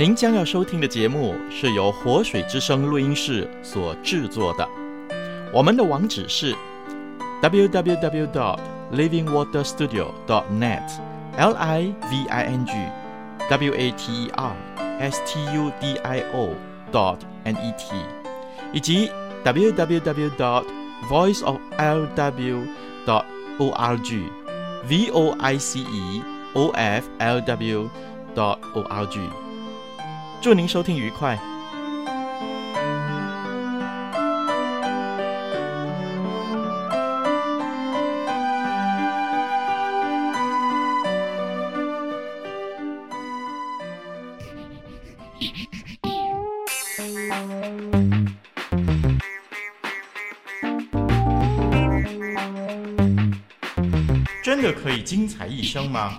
您将要收听的节目是由活水之声录音室所制作的。我们的网址是 www.dot livingwaterstudio.dot net l i v i n g w a t e r s t u d i o dot n e t，以及 www.dot voiceoflw.dot org v o i c e o f l w dot o r g。祝您收听愉快。真的可以精彩一生吗？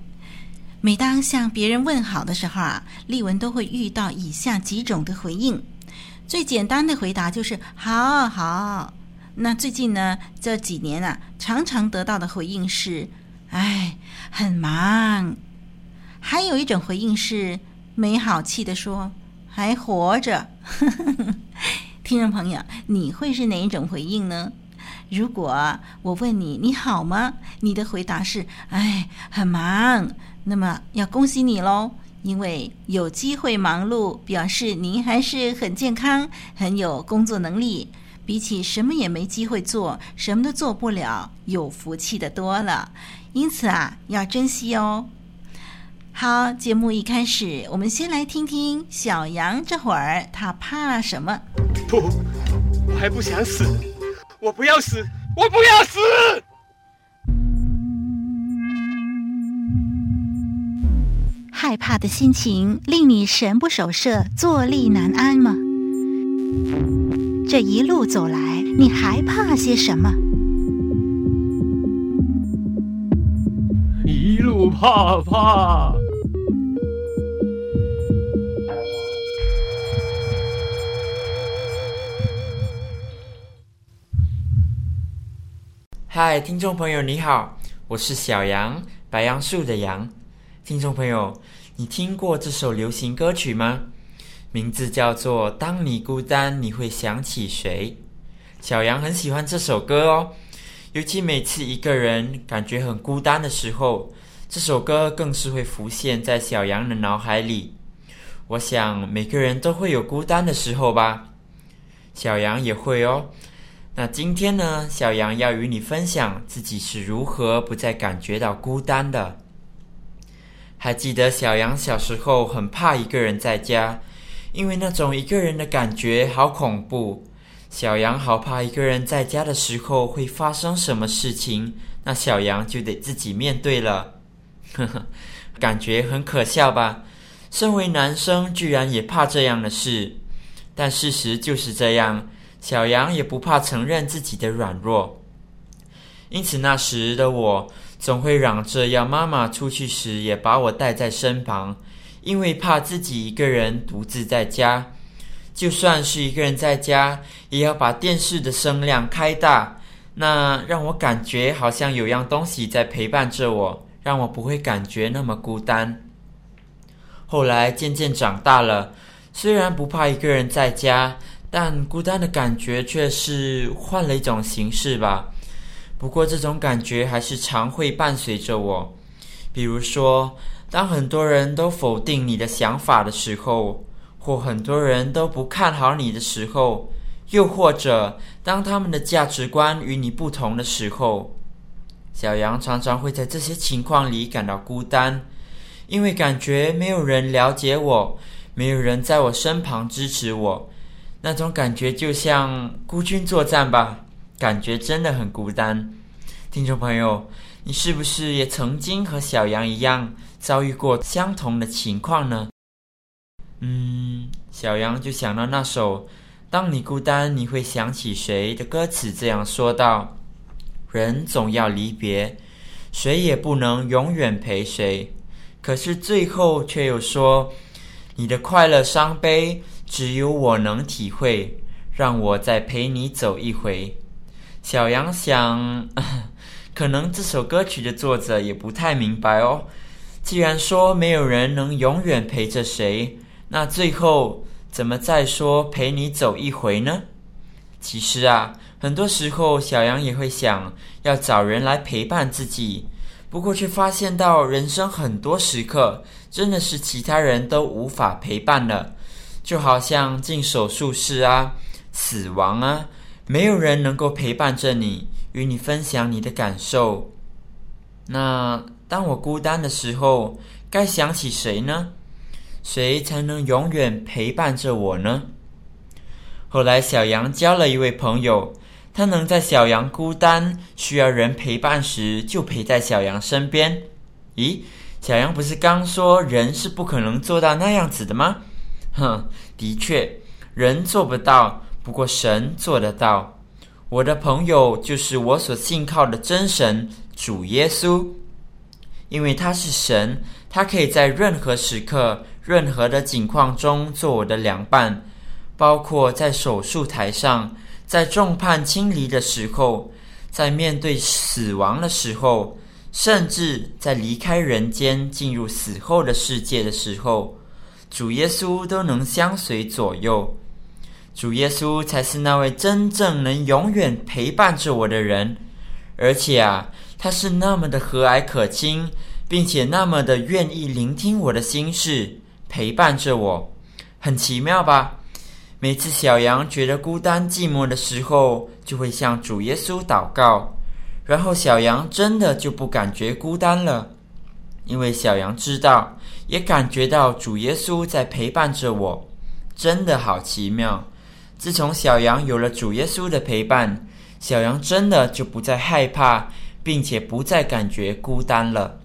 每当向别人问好的时候啊，丽文都会遇到以下几种的回应。最简单的回答就是“好好”。那最近呢，这几年啊，常常得到的回应是“哎，很忙”。还有一种回应是没好气的说“还活着”。听众朋友，你会是哪一种回应呢？如果我问你你好吗？你的回答是“哎，很忙”，那么要恭喜你喽，因为有机会忙碌，表示您还是很健康，很有工作能力。比起什么也没机会做，什么都做不了，有福气的多了。因此啊，要珍惜哦。好，节目一开始，我们先来听听小羊这会儿他怕什么？不，我还不想死。我不要死！我不要死！害怕的心情令你神不守舍、坐立难安吗？这一路走来，你还怕些什么？一路怕怕。嗨，听众朋友，你好，我是小羊，白杨树的杨。听众朋友，你听过这首流行歌曲吗？名字叫做《当你孤单，你会想起谁》。小羊很喜欢这首歌哦，尤其每次一个人感觉很孤单的时候，这首歌更是会浮现在小羊的脑海里。我想每个人都会有孤单的时候吧，小羊也会哦。那今天呢，小羊要与你分享自己是如何不再感觉到孤单的。还记得小羊小时候很怕一个人在家，因为那种一个人的感觉好恐怖。小羊好怕一个人在家的时候会发生什么事情，那小羊就得自己面对了。呵呵，感觉很可笑吧？身为男生，居然也怕这样的事，但事实就是这样。小羊也不怕承认自己的软弱，因此那时的我总会嚷着要妈妈出去时也把我带在身旁，因为怕自己一个人独自在家。就算是一个人在家，也要把电视的声量开大，那让我感觉好像有样东西在陪伴着我，让我不会感觉那么孤单。后来渐渐长大了，虽然不怕一个人在家。但孤单的感觉却是换了一种形式吧。不过这种感觉还是常会伴随着我。比如说，当很多人都否定你的想法的时候，或很多人都不看好你的时候，又或者当他们的价值观与你不同的时候，小羊常常会在这些情况里感到孤单，因为感觉没有人了解我，没有人在我身旁支持我。那种感觉就像孤军作战吧，感觉真的很孤单。听众朋友，你是不是也曾经和小羊一样遭遇过相同的情况呢？嗯，小羊就想到那首“当你孤单，你会想起谁”的歌词，这样说道：“人总要离别，谁也不能永远陪谁。可是最后却又说，你的快乐伤悲，只有我能体会。让我再陪你走一回。”小羊想，可能这首歌曲的作者也不太明白哦。既然说没有人能永远陪着谁。那最后怎么再说陪你走一回呢？其实啊，很多时候小羊也会想要找人来陪伴自己，不过却发现到人生很多时刻真的是其他人都无法陪伴了，就好像进手术室啊、死亡啊，没有人能够陪伴着你，与你分享你的感受。那当我孤单的时候，该想起谁呢？谁才能永远陪伴着我呢？后来，小羊交了一位朋友，他能在小羊孤单需要人陪伴时，就陪在小羊身边。咦，小羊不是刚说人是不可能做到那样子的吗？哼，的确，人做不到，不过神做得到。我的朋友就是我所信靠的真神主耶稣，因为他是神，他可以在任何时刻。任何的境况中做我的良伴，包括在手术台上，在众叛亲离的时候，在面对死亡的时候，甚至在离开人间进入死后的世界的时候，主耶稣都能相随左右。主耶稣才是那位真正能永远陪伴着我的人，而且啊，他是那么的和蔼可亲，并且那么的愿意聆听我的心事。陪伴着我，很奇妙吧？每次小羊觉得孤单寂寞的时候，就会向主耶稣祷告，然后小羊真的就不感觉孤单了，因为小羊知道，也感觉到主耶稣在陪伴着我，真的好奇妙。自从小羊有了主耶稣的陪伴，小羊真的就不再害怕，并且不再感觉孤单了。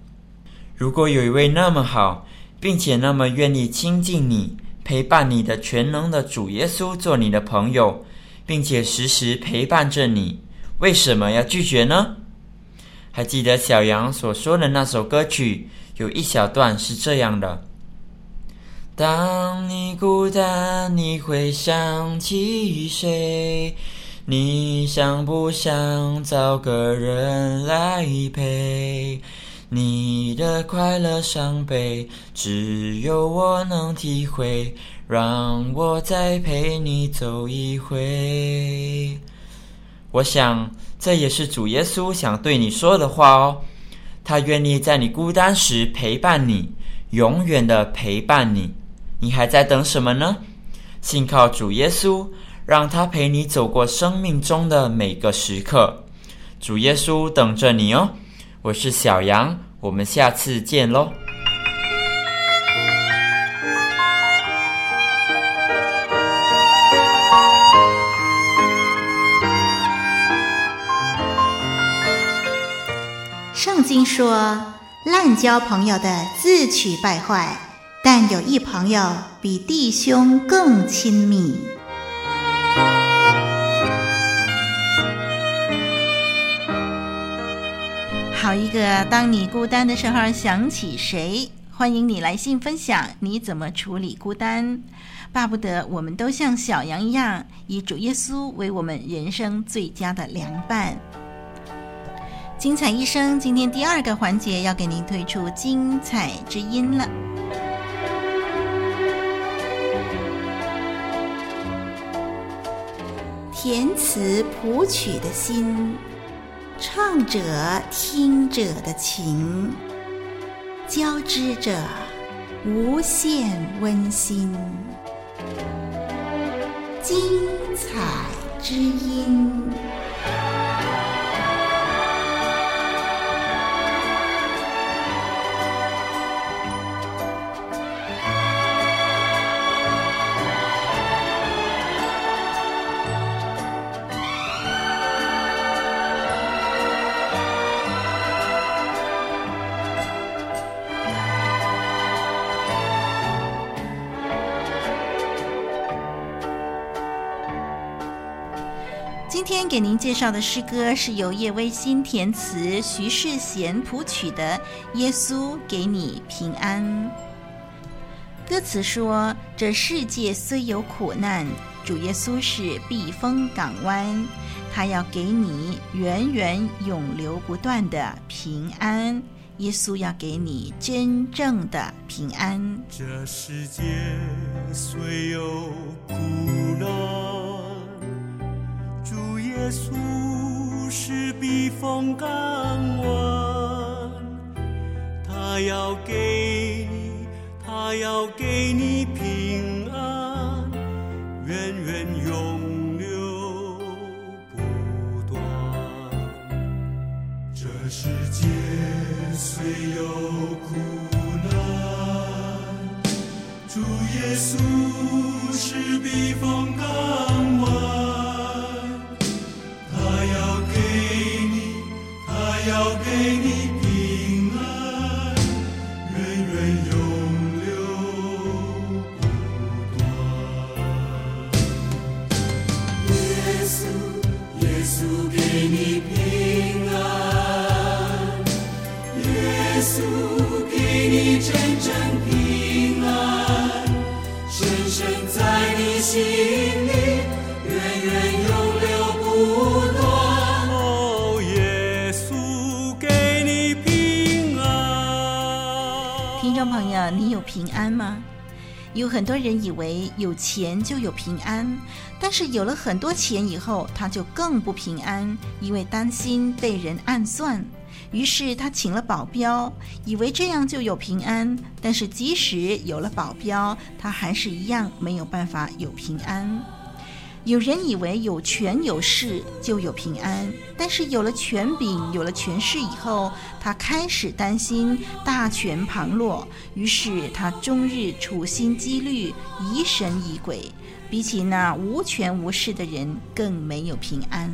如果有一位那么好，并且那么愿意亲近你、陪伴你的全能的主耶稣做你的朋友，并且时时陪伴着你，为什么要拒绝呢？还记得小羊所说的那首歌曲，有一小段是这样的：当你孤单，你会想起谁？你想不想找个人来陪？你的快乐伤悲，只有我能体会。让我再陪你走一回。我想，这也是主耶稣想对你说的话哦。他愿意在你孤单时陪伴你，永远的陪伴你。你还在等什么呢？信靠主耶稣，让他陪你走过生命中的每个时刻。主耶稣等着你哦。我是小杨，我们下次见喽。圣经说：“滥交朋友的自取败坏，但有一朋友比弟兄更亲密。”好一个，当你孤单的时候想起谁？欢迎你来信分享你怎么处理孤单。巴不得我们都像小羊一样，以主耶稣为我们人生最佳的良伴。精彩一生，今天第二个环节要给您推出精彩之音了。填词谱曲的心。唱者听者的情，交织着无限温馨，精彩之音。今天给您介绍的诗歌是由叶威新填词、徐世贤谱曲的《耶稣给你平安》。歌词说：“这世界虽有苦难，主耶稣是避风港湾，他要给你源源永流不断的平安。耶稣要给你真正的平安。这世界虽有苦难，稣是避风港湾，他要给你。”他要给你平安，远远有听众朋友，你有平安吗？有很多人以为有钱就有平安，但是有了很多钱以后，他就更不平安，因为担心被人暗算。于是他请了保镖，以为这样就有平安。但是即使有了保镖，他还是一样没有办法有平安。有人以为有权有势就有平安，但是有了权柄、有了权势以后，他开始担心大权旁落，于是他终日处心积虑、疑神疑鬼，比起那无权无势的人更没有平安。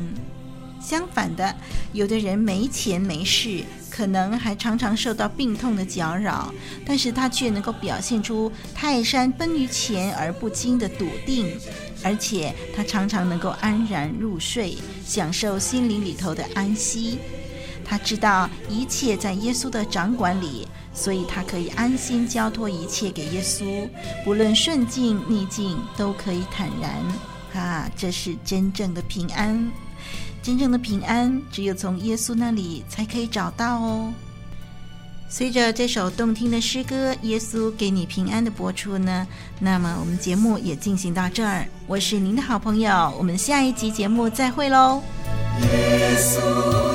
相反的，有的人没钱没势，可能还常常受到病痛的搅扰，但是他却能够表现出泰山崩于前而不惊的笃定，而且他常常能够安然入睡，享受心灵里头的安息。他知道一切在耶稣的掌管里，所以他可以安心交托一切给耶稣，不论顺境逆境都可以坦然。啊，这是真正的平安。真正的平安，只有从耶稣那里才可以找到哦。随着这首动听的诗歌《耶稣给你平安》的播出呢，那么我们节目也进行到这儿。我是您的好朋友，我们下一集节目再会喽。耶稣